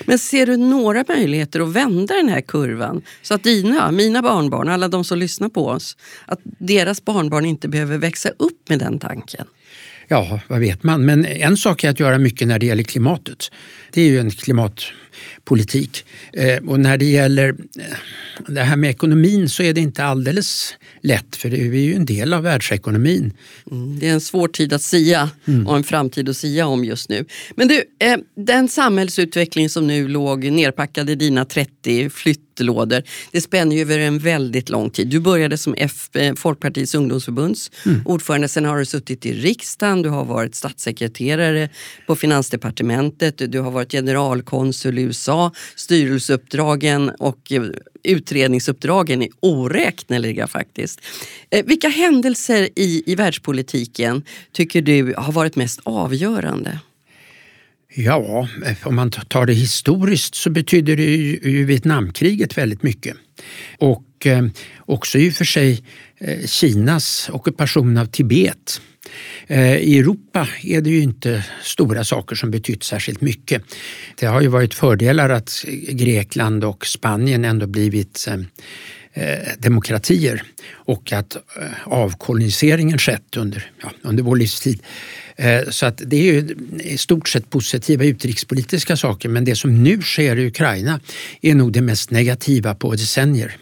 [SPEAKER 2] Men ser du några möjligheter att vända den här kurvan? Så att dina, mina barnbarn, alla de som lyssnar på oss, att deras barnbarn inte behöver växa upp med den tanken?
[SPEAKER 4] Ja, vad vet man. Men en sak är att göra mycket när det gäller klimatet. Det är ju en klimatpolitik. Eh, och när det gäller eh, det här med ekonomin så är det inte alldeles lätt för vi är ju en del av världsekonomin.
[SPEAKER 2] Mm, det är en svår tid att sia mm. och en framtid att sia om just nu. Men du, eh, den samhällsutveckling som nu låg nerpackad i dina 30 flyttlådor, det spänner ju över en väldigt lång tid. Du började som F, Folkpartiets ungdomsförbunds mm. ordförande, sen har du suttit i riksdagen, du har varit statssekreterare på finansdepartementet, du har varit generalkonsul i USA, styrelseuppdragen och utredningsuppdragen är oräkneliga faktiskt. Eh, vilka händelser i, i världspolitiken tycker du har varit mest avgörande?
[SPEAKER 4] Ja, om man tar det historiskt så betyder det ju Vietnamkriget väldigt mycket. Och eh, också i och för sig eh, Kinas ockupation av Tibet eh, I Europa är det ju inte stora saker som betytt särskilt mycket. Det har ju varit fördelar att Grekland och Spanien ändå blivit demokratier och att avkoloniseringen skett under, ja, under vår livstid. Så att det är ju i stort sett positiva utrikespolitiska saker men det som nu sker i Ukraina är nog det mest negativa på decennier.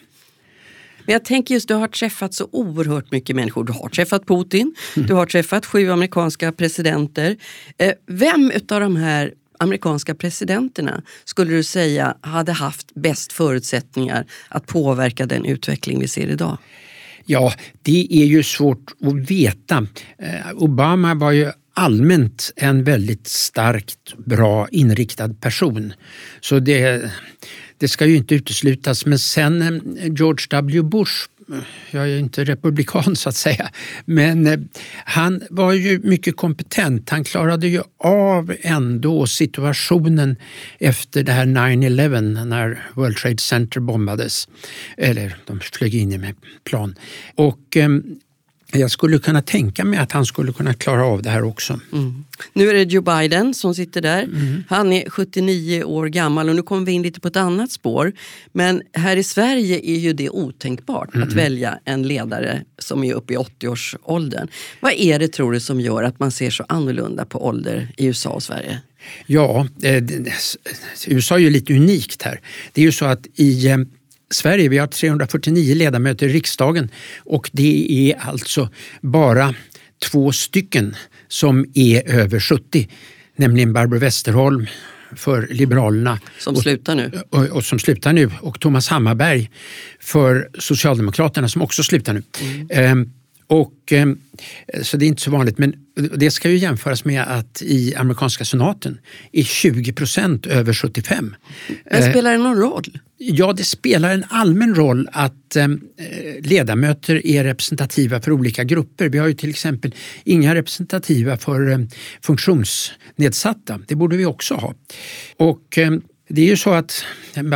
[SPEAKER 2] Men jag tänker just, du har träffat så oerhört mycket människor. Du har träffat Putin, mm. du har träffat sju amerikanska presidenter. Eh, vem utav de här amerikanska presidenterna skulle du säga hade haft bäst förutsättningar att påverka den utveckling vi ser idag?
[SPEAKER 4] Ja, det är ju svårt att veta. Eh, Obama var ju allmänt en väldigt starkt bra inriktad person. Så det, det ska ju inte uteslutas. Men sen eh, George W Bush eh, jag är inte republikan så att säga, men eh, han var ju mycket kompetent. Han klarade ju av ändå situationen efter det här 9-11 när World Trade Center bombades. Eller de flög in med plan. Och ehm, jag skulle kunna tänka mig att han skulle kunna klara av det här också. Mm.
[SPEAKER 2] Nu är det Joe Biden som sitter där. Mm. Han är 79 år gammal och nu kommer vi in lite på ett annat spår. Men här i Sverige är ju det otänkbart mm. att välja en ledare som är uppe i 80-årsåldern. Vad är det tror du som gör att man ser så annorlunda på ålder i USA och Sverige?
[SPEAKER 4] Ja, eh, USA är ju lite unikt här. Det är ju så att i eh, Sverige. Vi har 349 ledamöter i riksdagen och det är alltså bara två stycken som är över 70, nämligen Barbro Westerholm för Liberalerna.
[SPEAKER 2] Som och, slutar nu.
[SPEAKER 4] Och, och, som slutar nu. Och Thomas Hammarberg för Socialdemokraterna som också slutar nu. Mm. Ehm, och, ehm, så det är inte så vanligt. Men det ska ju jämföras med att i amerikanska senaten är 20 procent över 75.
[SPEAKER 2] Men spelar det någon roll?
[SPEAKER 4] Ja, det spelar en allmän roll att eh, ledamöter är representativa för olika grupper. Vi har ju till exempel inga representativa för eh, funktionsnedsatta. Det borde vi också ha. Och eh, Det är ju så att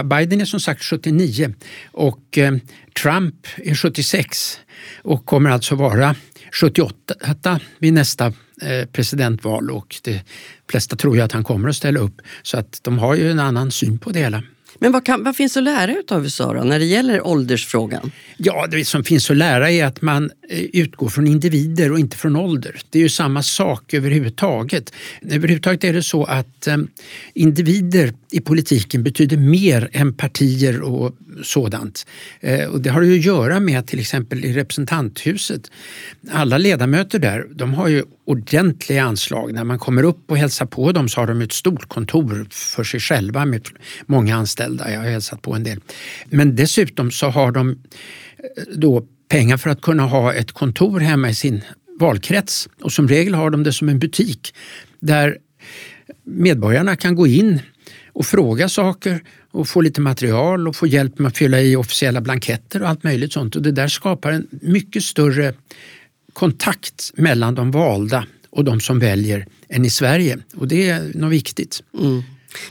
[SPEAKER 4] Biden är som sagt 79 och eh, Trump är 76 och kommer alltså vara 78 vid nästa eh, presidentval och de flesta tror ju att han kommer att ställa upp. Så att de har ju en annan syn på det hela.
[SPEAKER 2] Men vad, kan, vad finns att lära av USA då, när det gäller åldersfrågan?
[SPEAKER 4] Ja, det som finns att lära är att man eh, utgår från individer och inte från ålder. Det är ju samma sak överhuvudtaget. Överhuvudtaget är det så att eh, individer i politiken betyder mer än partier och sådant. Eh, och det har ju att göra med till exempel i representanthuset. Alla ledamöter där de har ju ordentliga anslag. När man kommer upp och hälsar på dem så har de ett stort kontor för sig själva med många anställda. Jag har hälsat på en del. Men dessutom så har de eh, då pengar för att kunna ha ett kontor hemma i sin valkrets och som regel har de det som en butik där medborgarna kan gå in och fråga saker och få lite material och få hjälp med att fylla i officiella blanketter och allt möjligt sånt. Och det där skapar en mycket större kontakt mellan de valda och de som väljer än i Sverige och det är något viktigt.
[SPEAKER 2] Mm.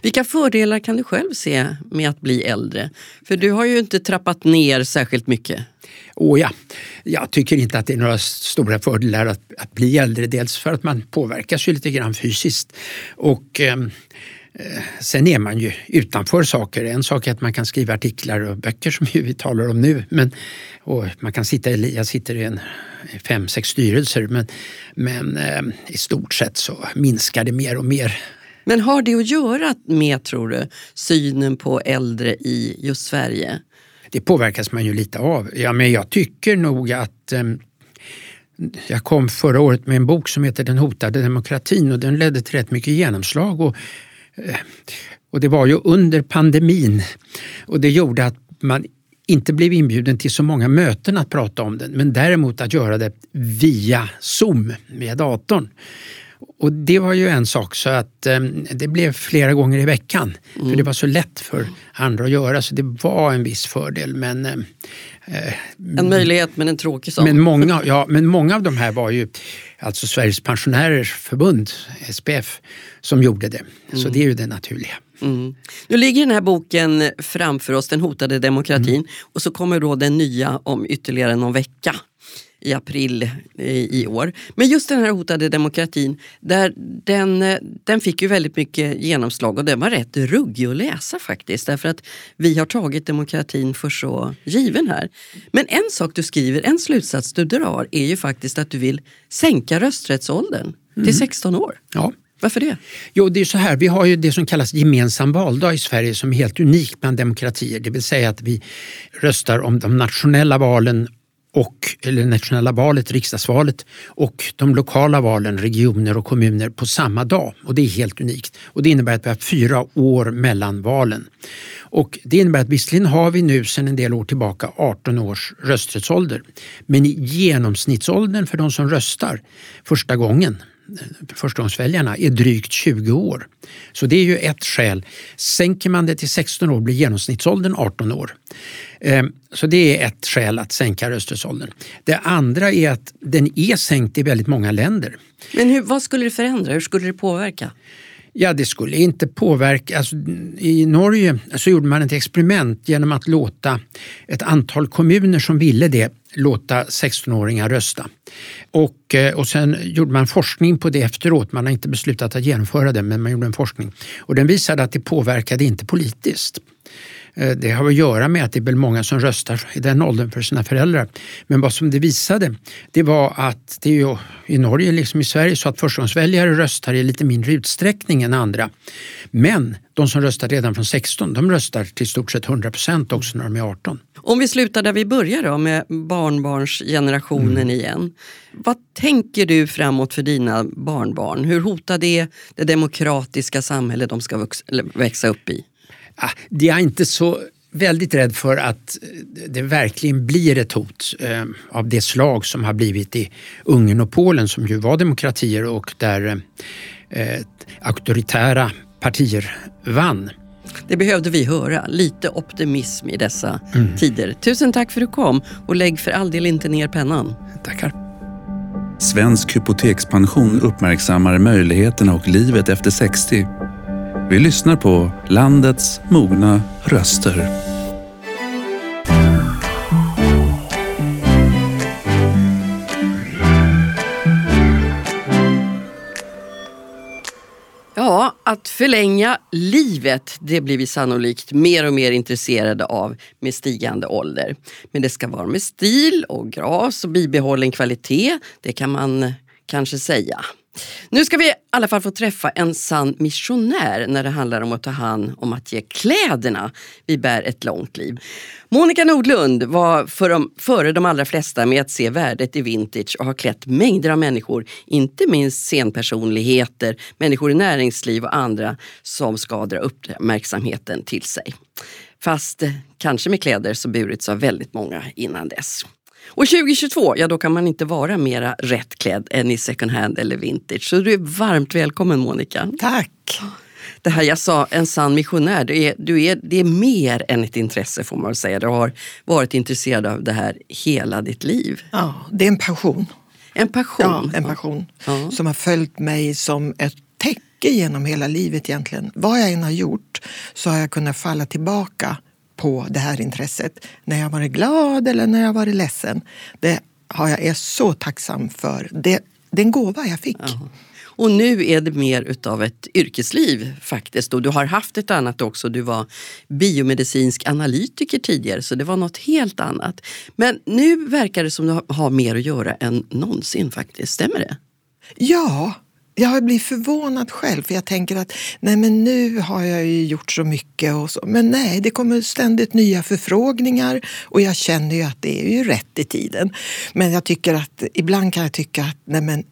[SPEAKER 2] Vilka fördelar kan du själv se med att bli äldre? För du har ju inte trappat ner särskilt mycket.
[SPEAKER 4] Oh ja, jag tycker inte att det är några stora fördelar att, att bli äldre. Dels för att man påverkas ju lite grann fysiskt och eh, Sen är man ju utanför saker. En sak är att man kan skriva artiklar och böcker som vi talar om nu. Men, och man kan sitta, jag sitter i en fem, sex styrelser men, men eh, i stort sett så minskar det mer och mer.
[SPEAKER 2] Men har det att göra med, tror du, synen på äldre i just Sverige?
[SPEAKER 4] Det påverkas man ju lite av. Ja, men jag tycker nog att eh, jag kom förra året med en bok som heter Den hotade demokratin och den ledde till rätt mycket genomslag. Och, eh, och det var ju under pandemin och det gjorde att man inte blev inbjuden till så många möten att prata om den men däremot att göra det via Zoom med datorn. Och det var ju en sak så att eh, det blev flera gånger i veckan. Mm. För det var så lätt för andra att göra så det var en viss fördel. Men, eh,
[SPEAKER 2] eh en möjlighet men en tråkig sak.
[SPEAKER 4] Men många, ja, men många av de här var ju alltså Sveriges pensionärers förbund, SPF, som gjorde det. Mm. Så det är ju det naturliga.
[SPEAKER 2] Mm. Nu ligger den här boken framför oss, Den hotade demokratin. Mm. Och så kommer då den nya om ytterligare någon vecka i april i år. Men just den här hotade demokratin, där den, den fick ju väldigt mycket genomslag och den var rätt ruggig att läsa faktiskt. Därför att vi har tagit demokratin för så given här. Men en sak du skriver, en slutsats du drar är ju faktiskt att du vill sänka rösträttsåldern mm. till 16 år.
[SPEAKER 4] Ja.
[SPEAKER 2] Varför det?
[SPEAKER 4] Jo, det är så här, vi har ju det som kallas gemensam valdag i Sverige som är helt unikt bland demokratier. Det vill säga att vi röstar om de nationella valen och, eller nationella valet, riksdagsvalet och de lokala valen, regioner och kommuner på samma dag. Och det är helt unikt. Och det innebär att vi har fyra år mellan valen. Och det innebär att visserligen har vi nu sedan en del år tillbaka 18 års rösträttsålder. Men genomsnittsåldern för de som röstar första gången förstagångsväljarna är drygt 20 år. Så det är ju ett skäl. Sänker man det till 16 år blir genomsnittsåldern 18 år. Ehm, så det är ett skäl att sänka rösträttsåldern. Det andra är att den är sänkt i väldigt många länder.
[SPEAKER 2] Men hur, vad skulle det förändra? Hur skulle det påverka?
[SPEAKER 4] Ja, det skulle inte påverka. Alltså, I Norge så gjorde man ett experiment genom att låta ett antal kommuner som ville det låta 16-åringar rösta. Och, eh, och sen gjorde man forskning på det efteråt. Man har inte beslutat att genomföra det, men man gjorde en forskning. Och den visade att det påverkade inte politiskt. Eh, det har att göra med att det är väl många som röstar i den åldern för sina föräldrar. Men vad som det visade, det var att det är i Norge liksom i Sverige så att förstagångsväljare röstar i lite mindre utsträckning än andra. Men de som röstar redan från 16, de röstar till stort sett 100 procent också när de är 18.
[SPEAKER 2] Om vi slutar där vi börjar då med barnbarnsgenerationen mm. igen. Vad tänker du framåt för dina barnbarn? Hur hotar det det demokratiska samhälle de ska växa upp i?
[SPEAKER 4] Ah, det är inte så väldigt rädd för att det verkligen blir ett hot eh, av det slag som har blivit i Ungern och Polen som ju var demokratier och där eh, auktoritära partier vann.
[SPEAKER 2] Det behövde vi höra, lite optimism i dessa mm. tider. Tusen tack för att du kom och lägg för all del inte ner pennan.
[SPEAKER 4] Tackar.
[SPEAKER 1] Svensk hypotekspension uppmärksammar möjligheterna och livet efter 60 vi lyssnar på landets mogna röster.
[SPEAKER 2] Ja, att förlänga livet, det blir vi sannolikt mer och mer intresserade av med stigande ålder. Men det ska vara med stil och gras och bibehållen kvalitet, det kan man kanske säga. Nu ska vi i alla fall få träffa en sann missionär när det handlar om att ta hand om att ge kläderna vi bär ett långt liv. Monica Nordlund var för de, före de allra flesta med att se värdet i vintage och har klätt mängder av människor, inte minst scenpersonligheter, människor i näringsliv och andra som ska dra uppmärksamheten till sig. Fast kanske med kläder som burits av väldigt många innan dess. Och 2022, ja då kan man inte vara mera rättklädd än i second hand eller vintage. Så du är varmt välkommen Monica.
[SPEAKER 5] Tack.
[SPEAKER 2] Det här jag sa, en sann missionär, det är, du är, det är mer än ett intresse får man väl säga. Du har varit intresserad av det här hela ditt liv.
[SPEAKER 5] Ja, det är en passion.
[SPEAKER 2] En passion.
[SPEAKER 5] Ja, en passion
[SPEAKER 2] Ja.
[SPEAKER 5] som har följt mig som ett täcke genom hela livet egentligen. Vad jag än har gjort så har jag kunnat falla tillbaka på det här intresset. När jag varit glad eller när jag varit ledsen. Det har jag är så tacksam för. Det, det är en gåva jag fick.
[SPEAKER 2] Ja. Och nu är det mer utav ett yrkesliv faktiskt. Och du har haft ett annat också. Du var biomedicinsk analytiker tidigare så det var något helt annat. Men nu verkar det som du har mer att göra än någonsin faktiskt. Stämmer det?
[SPEAKER 5] Ja, jag blir förvånad själv för jag tänker att nej men nu har jag ju gjort så mycket och så. Men nej, det kommer ständigt nya förfrågningar och jag känner ju att det är ju rätt i tiden. Men jag tycker att ibland kan jag tycka att nej men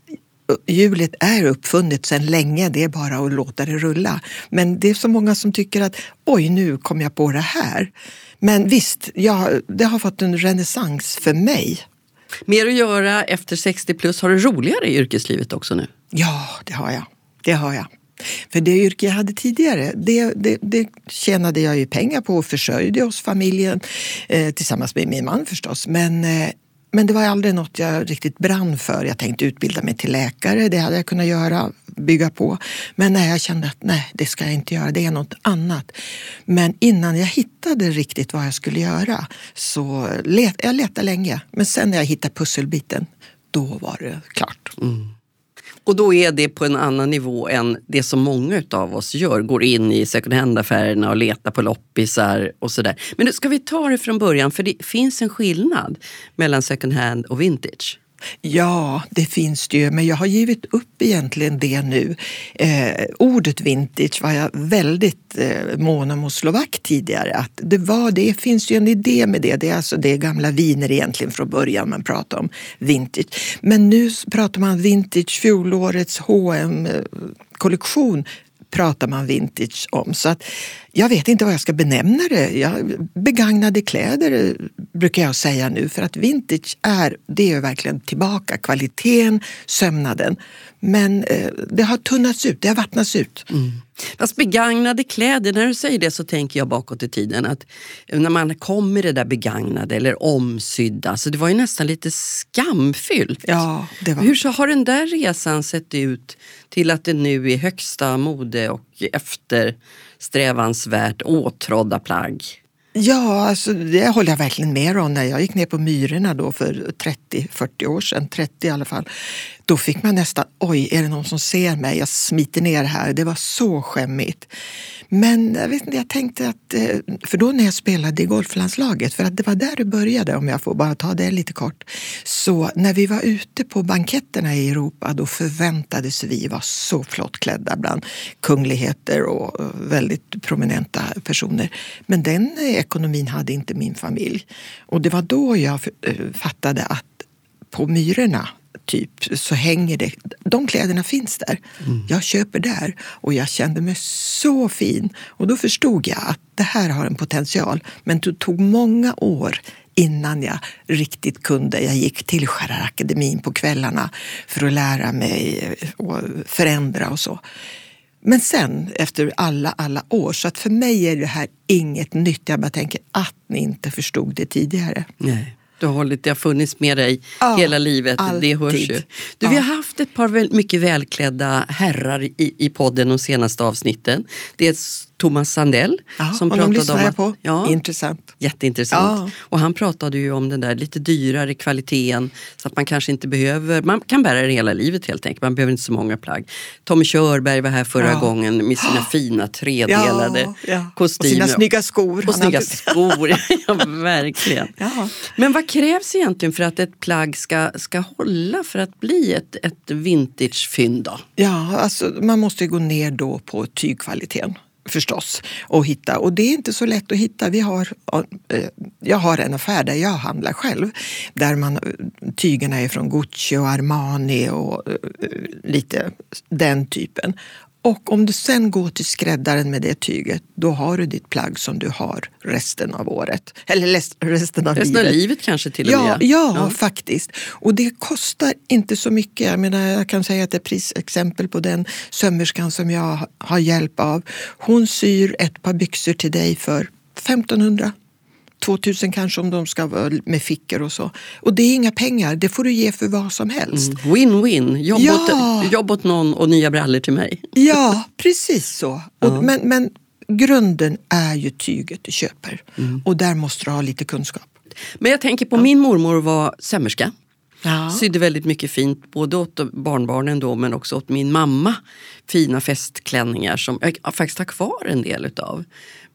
[SPEAKER 5] hjulet är uppfunnet sedan länge, det är bara att låta det rulla. Men det är så många som tycker att oj, nu kom jag på det här. Men visst, jag, det har fått en renässans för mig.
[SPEAKER 2] Mer att göra efter 60 plus. Har du roligare i yrkeslivet också nu?
[SPEAKER 5] Ja, det har jag. Det har jag. För det yrke jag hade tidigare, det, det, det tjänade jag ju pengar på och försörjde oss familjen eh, tillsammans med min man förstås. Men, eh, men det var aldrig något jag riktigt brann för. Jag tänkte utbilda mig till läkare, det hade jag kunnat göra, bygga på. Men nej, jag kände att nej, det ska jag inte göra, det är något annat. Men innan jag hittade riktigt vad jag skulle göra så let, jag letade länge. Men sen när jag hittade pusselbiten, då var det klart. Mm.
[SPEAKER 2] Och då är det på en annan nivå än det som många av oss gör. Går in i second hand-affärerna och letar på loppisar och sådär. Men nu ska vi ta det från början för det finns en skillnad mellan second hand och vintage.
[SPEAKER 5] Ja, det finns det ju, men jag har givit upp egentligen det nu. Eh, ordet vintage var jag väldigt eh, mån om att slå vakt tidigare. Att det, var, det finns ju en idé med det. Det är alltså det är gamla viner egentligen från början man pratar om vintage. Men nu pratar man vintage, fjolårets hm kollektion pratar man vintage om. Så att jag vet inte vad jag ska benämna det. Jag, begagnade kläder eh, brukar jag säga nu för att vintage är, det är verkligen tillbaka. Kvaliteten, sömnaden. Men eh, det har tunnats ut, det har vattnats ut.
[SPEAKER 2] Fast begagnade kläder, när du säger det så tänker jag bakåt i tiden att när man kom med det där begagnade eller omsydda, så det var ju nästan lite skamfyllt.
[SPEAKER 5] Ja, det var...
[SPEAKER 2] Hur så har den där resan sett ut till att det nu är högsta mode och Strävansvärt åtrådda plagg?
[SPEAKER 5] Ja, alltså, det håller jag verkligen med om. När jag gick ner på Myrorna då för 30-40 år sedan, 30 i alla fall, då fick man nästan, oj, är det någon som ser mig? Jag smiter ner här. Det var så skämmigt. Men jag, vet inte, jag tänkte att, eh, för då när jag spelade i golflandslaget, för att det var där det började om jag får bara ta det lite kort. Så när vi var ute på banketterna i Europa då förväntades vi vara så flott klädda bland kungligheter och eh, väldigt prominenta personer. Men den ekonomin hade inte min familj. Och det var då jag eh, fattade att på Myrorna typ så hänger det. De kläderna finns där. Jag köper där och jag kände mig så fin. Och då förstod jag att det här har en potential. Men det tog många år innan jag riktigt kunde. Jag gick till Skärarakademin på kvällarna för att lära mig och förändra och så. Men sen efter alla, alla år, så att för mig är det här inget nytt. Jag bara tänker att ni inte förstod det tidigare.
[SPEAKER 2] Nej. Du har, hållit, det har funnits med dig
[SPEAKER 5] Ja,
[SPEAKER 2] hela livet. Det
[SPEAKER 5] alltid.
[SPEAKER 2] hörs ju. Du, Vi
[SPEAKER 5] Ja.
[SPEAKER 2] har haft ett par mycket välklädda herrar i, i podden de senaste avsnitten. Det är Thomas Sandell
[SPEAKER 5] Ja,
[SPEAKER 2] som pratade om... att-
[SPEAKER 5] på.
[SPEAKER 2] Ja,
[SPEAKER 5] Intressant.
[SPEAKER 2] Jätteintressant.
[SPEAKER 5] Ja.
[SPEAKER 2] Och han pratade ju om den där lite dyrare kvaliteten så att man kanske inte behöver, man kan bära det hela livet helt enkelt. Man behöver inte så många plagg. Tommy Körberg var här förra
[SPEAKER 5] Ja.
[SPEAKER 2] gången med sina [GASPS] fina tredelade kostymer.
[SPEAKER 5] Och sina snygga skor.
[SPEAKER 2] Och snygga skor, [LAUGHS] ja verkligen. Men vad krävs egentligen för att ett plagg ska, ska hålla för att bli ett, ett vintagefynd då?
[SPEAKER 5] Ja, alltså man måste ju gå ner då på tygkvaliteten förstås att hitta. Och det är inte så lätt att hitta. Vi har, eh, jag har en affär där jag handlar själv där man, eh, tygerna är från Gucci och Armani och eh, lite den typen. Och om du sen går till skräddaren med det tyget, då har du ditt plagg som du har resten av året. Eller resten av
[SPEAKER 2] Resten av
[SPEAKER 5] livet.
[SPEAKER 2] livet kanske till och
[SPEAKER 5] Ja,
[SPEAKER 2] med.
[SPEAKER 5] ja, faktiskt. Och det kostar inte så mycket. Jag, menar, jag kan säga att ett prisexempel på den sömmerskan som jag har hjälp av. Hon syr ett par byxor till dig för 1500 2000 kanske om de ska vara med fickor och så. Och det är inga pengar, det får du ge för vad som helst.
[SPEAKER 2] Mm. Win-win. Jobb,
[SPEAKER 5] Ja.
[SPEAKER 2] jobb åt någon och nya brallor till mig. [LAUGHS]
[SPEAKER 5] Ja, precis så. Och, men, men grunden är ju tyget du köper. Och där måste du ha lite kunskap.
[SPEAKER 2] Men jag tänker på min mormor var sömmerska.
[SPEAKER 5] Ja.
[SPEAKER 2] Sydde väldigt mycket fint, både åt barnbarnen då men också åt min mamma. Fina festklänningar som jag faktiskt har kvar en del utav.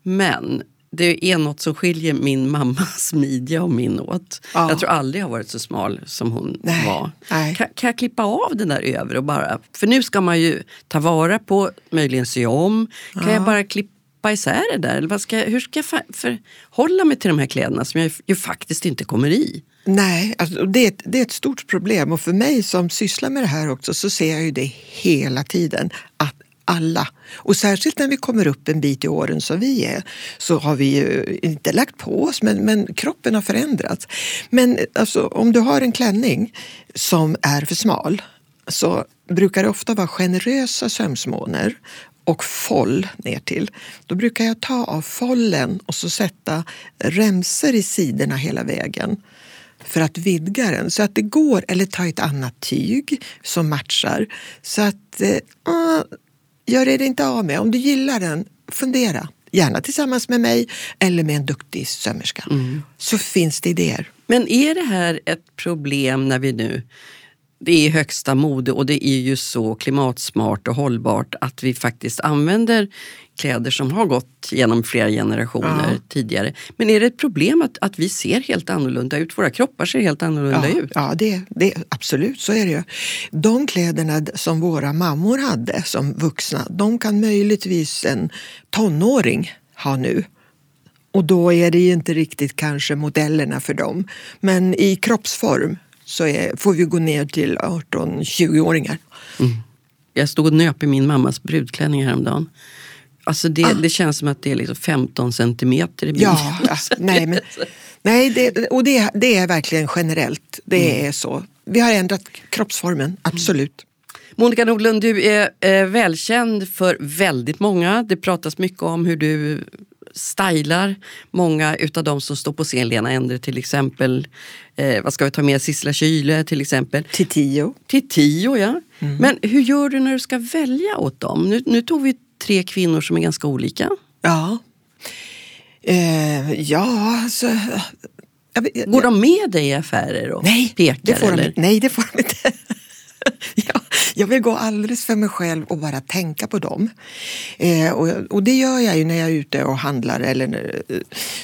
[SPEAKER 2] Men det är något som skiljer min mammas midja och min åt.
[SPEAKER 5] Ja.
[SPEAKER 2] Jag tror aldrig jag varit så smal som hon
[SPEAKER 5] Nej,
[SPEAKER 2] var.
[SPEAKER 5] nej.
[SPEAKER 2] Kan, kan jag klippa av den där över och bara... För nu ska man ju ta vara på, möjligen sy om. Kan jag bara klippa isär det där? Eller vad ska, hur ska jag förhålla mig till de här kläderna som jag ju faktiskt inte kommer i?
[SPEAKER 5] Nej, alltså det, är ett, det är ett stort problem och för mig som sysslar med det här också så ser jag ju det hela tiden att alla, och särskilt när vi kommer upp en bit i åren som vi är, så har vi ju inte lagt på oss men, men kroppen har förändrats. Men alltså, om du har en klänning som är för smal så brukar det ofta vara generösa sömsmåner och foll ner till. Då brukar jag ta av follen och så sätta remsor i sidorna hela vägen för att vidga den så att det går, eller ta ett annat tyg som matchar. Så att, eh, ah, gör det inte av med. Om du gillar den, fundera. Gärna tillsammans med mig eller med en duktig sömmerska. Så finns det idéer.
[SPEAKER 2] Men är det här ett problem när vi nu det är i högsta mode och det är ju så klimatsmart och hållbart att vi faktiskt använder kläder som har gått genom flera generationer
[SPEAKER 5] Ja.
[SPEAKER 2] tidigare. Men är det ett problem att, att vi ser helt annorlunda ut? Våra kroppar ser helt annorlunda
[SPEAKER 5] Ja,
[SPEAKER 2] ut.
[SPEAKER 5] ja det, det, absolut, så är det ju. De kläderna som våra mammor hade som vuxna, de kan möjligtvis en tonåring ha nu. Och då är det inte riktigt kanske modellerna för dem. Men i kroppsform så är, får vi gå ner till 18-20-åringar.
[SPEAKER 2] Jag stod och nöp i min mammas brudklänning häromdagen. Alltså det,
[SPEAKER 5] Ah.
[SPEAKER 2] det känns som att det är liksom 15 centimeter i min.
[SPEAKER 5] Ja, ja, nej, men, nej det, och det, det är verkligen generellt. Det är så. Vi har ändrat kroppsformen, absolut.
[SPEAKER 2] Monica Nordlund, du är eh, välkänd för väldigt många. Det pratas mycket om hur du stylar många utav de som står på scen. Lena Endre till exempel. Eh, vad ska vi ta med? Sissela Kyle till exempel.
[SPEAKER 5] Till tio.
[SPEAKER 2] Till tio ja. Men hur gör du när du ska välja åt dem? Nu, nu tog vi tre kvinnor som är ganska olika.
[SPEAKER 5] Ja. Eh, ja, alltså... Jag, vet-
[SPEAKER 2] Går de med dig i affärer och
[SPEAKER 5] nej,
[SPEAKER 2] pekar?
[SPEAKER 5] det får
[SPEAKER 2] eller?
[SPEAKER 5] de, nej, det får de inte. [LAUGHS] ja, jag vill gå alldeles för mig själv och bara tänka på dem. Eh, och, och det gör jag ju när jag är ute och handlar. Eller, när-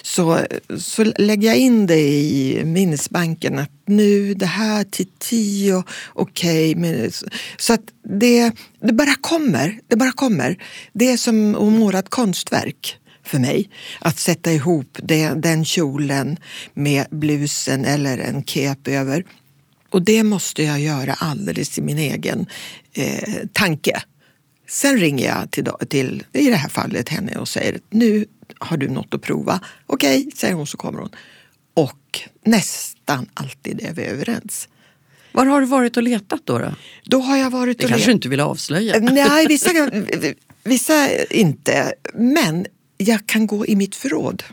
[SPEAKER 5] så, så lägger jag in det i minnesbanken att nu det här till tio, okej. Okay, så att det, det bara kommer. Det bara kommer. Det är som att måla ett konstverk för mig. Att sätta ihop det, den kjolen med blusen eller en cape över. Och det måste jag göra alldeles i min egen eh, tanke. Sen ringer jag till, till, i det här fallet, henne och säger nu har du något att prova. Okej, säger hon så kommer hon. Och nästan alltid är vi överens.
[SPEAKER 2] Var har du varit och letat då? då?
[SPEAKER 5] Då har jag varit
[SPEAKER 2] Det
[SPEAKER 5] och
[SPEAKER 2] kanske du inte vill avslöja.
[SPEAKER 5] Nej, [LAUGHS] vissa, vissa inte. Men jag kan gå i mitt förråd.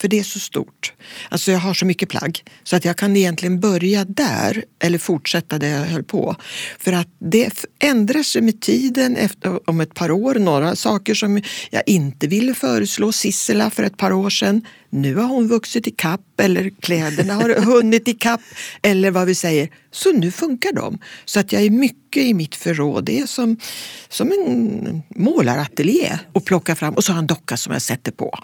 [SPEAKER 5] För det är så stort. Alltså jag har så mycket plagg så att jag kan egentligen börja där eller fortsätta där jag höll på. För att det ändrar sig med tiden efter, om ett par år. Några saker som jag inte ville föreslå Sissela för ett par år sedan. Nu har hon vuxit i kapp eller kläderna har [LAUGHS] hunnit i kapp eller vad vi säger. Så nu funkar de. Så att jag är mycket i mitt förråd. Det är som, som en målarateljé och plocka fram och så har jag en docka som jag sätter på.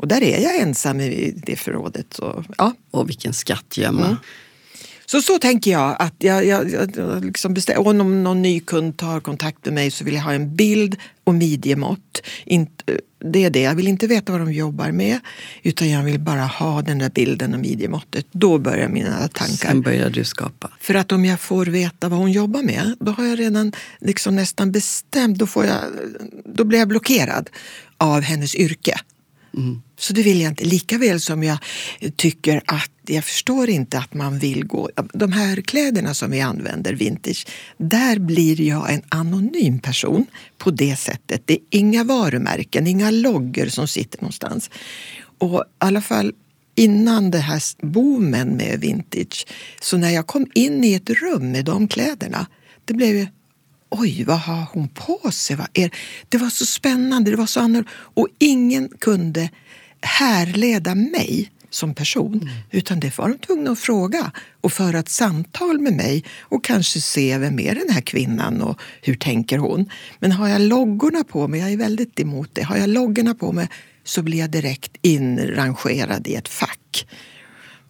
[SPEAKER 5] Och där är jag ensam i det förrådet. Så, ja.
[SPEAKER 2] Och vilken skattgömma. Mm.
[SPEAKER 5] Så så tänker jag att jag, jag, jag liksom bestäm, om någon ny kund tar kontakt med mig så vill jag ha en bild och midjemått. det är det, jag vill inte veta vad de jobbar med utan jag vill bara ha den där bilden och midjemåttet. Då börjar mina tankar.
[SPEAKER 2] Sen börjar du skapa.
[SPEAKER 5] För att om jag får veta vad hon jobbar med då har jag redan liksom nästan bestämt, då, får jag, då blir jag blockerad av hennes yrke. Mm. Så det vill jag inte. Lika väl som jag tycker att jag förstår inte att man vill gå... De här kläderna som vi använder, vintage, där blir jag en anonym person på det sättet. Det är inga varumärken, inga loggor som sitter någonstans. Och i alla fall innan det här boomen med vintage, så när jag kom in i ett rum med de kläderna, det blev ju... oj, vad har hon på sig? Vad är? Det var så spännande, det var så annorlunda. Och ingen kunde härleda mig som person. Mm. Utan det var de tvungna att fråga och föra ett samtal med mig och kanske se vem är den här kvinnan och hur tänker hon. Men har jag loggorna på mig, jag är väldigt emot det, har jag loggorna på mig så blir jag direkt inrangerad i ett fack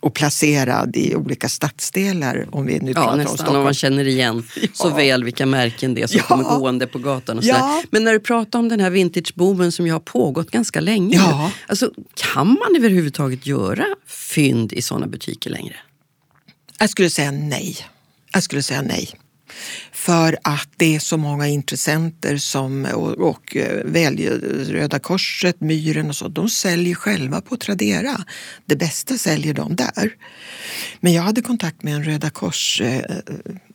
[SPEAKER 5] och placerad i olika stadsdelar. Om vi nu
[SPEAKER 2] ja, nästan om man känner igen [LAUGHS] ja. så väl vilka märken det är som ja. kommer gående på gatan. Och ja. Men när du pratar om den här vintageboomen som ju har pågått ganska länge. Ja. Alltså, kan man överhuvudtaget göra fynd i sådana butiker längre?
[SPEAKER 5] Jag skulle säga nej. Jag skulle säga nej. För att det är så många intressenter som, och, och eh, Röda Korset, Myren och så, de säljer själva på Tradera. Det bästa säljer de där. Men jag hade kontakt med en Röda Kors eh, eh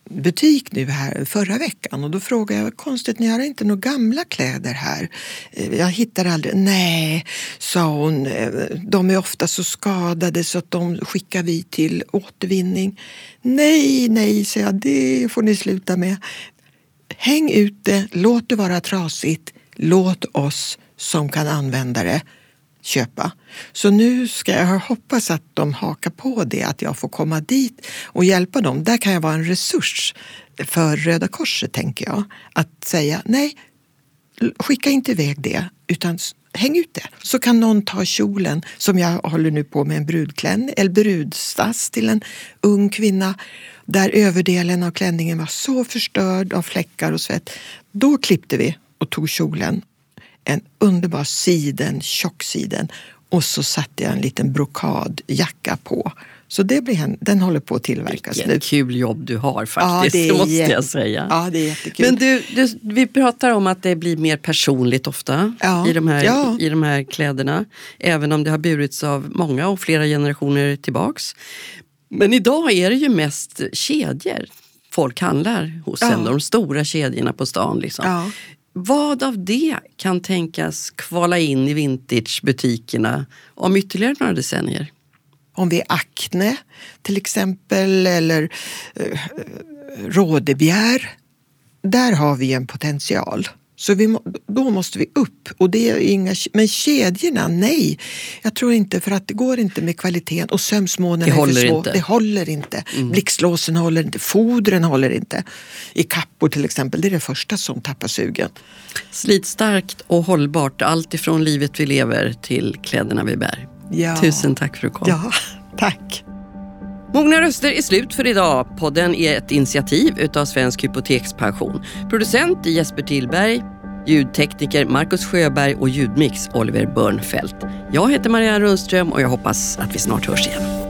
[SPEAKER 5] butik nu här förra veckan och då frågade jag, konstigt ni har inte några gamla kläder här? Eh, jag hittar aldrig, nej, sa hon, eh, de är ofta så skadade så att de skickar vi till återvinning. Nej, nej, sa jag, det får ni sluta med. Häng ut det, låt det vara trasigt, låt oss som kan använda det köpa. Så nu ska jag hoppas att de hakar på det, att jag får komma dit och hjälpa dem. Där kan jag vara en resurs för Röda Korset, tänker jag. Att säga nej, skicka inte iväg det, utan häng ut det. Så kan någon ta kjolen, som jag håller nu på med en brudklänning, eller brudstass till en ung kvinna där överdelen av klänningen var så förstörd av fläckar och svett. Då klippte vi och tog kjolen en underbar siden, tjocksiden och så satte jag en liten brokadjacka på. Så det blir en, den håller på att tillverkas
[SPEAKER 2] Vilket nu. kul jobb du har faktiskt, ja, det, det [LAUGHS] måste jag säga.
[SPEAKER 5] Ja, det är jättekul.
[SPEAKER 2] Men du, du, vi pratar om att det blir mer personligt ofta ja, i, de här, ja. i de här kläderna. Även om det har burits av många och flera generationer tillbaks. Men idag är det ju mest kedjor folk handlar hos. Ja. De stora kedjorna på stan. Liksom. Vad av det kan tänkas kvala in i vintagebutikerna om ytterligare några decennier?
[SPEAKER 5] Om vi är Acne till exempel eller eh, Rådebjär. Där har vi en potential. Så vi, då måste vi upp. Och det är inga, men kedjorna, nej. Jag tror inte, för att det går inte med kvaliteten. Och sömsmånen är för små. Inte. Det håller inte. Mm. Blixtlåsen håller inte. Fodren håller inte. I kappor till exempel, det är det första som tappar sugen.
[SPEAKER 2] Slitstarkt och hållbart, allt ifrån livet vi lever till kläderna vi bär. Ja. Tusen tack för att du kom.
[SPEAKER 5] Ja, [LAUGHS] tack.
[SPEAKER 2] Mogna röster är slut för idag. Podden är ett initiativ utav Svensk Hypotekspension. Producent är Jesper Tillberg, ljudtekniker Marcus Sjöberg och ljudmix Oliver Börnfeldt. Jag heter Marianne Rundström och jag hoppas att vi snart hörs igen.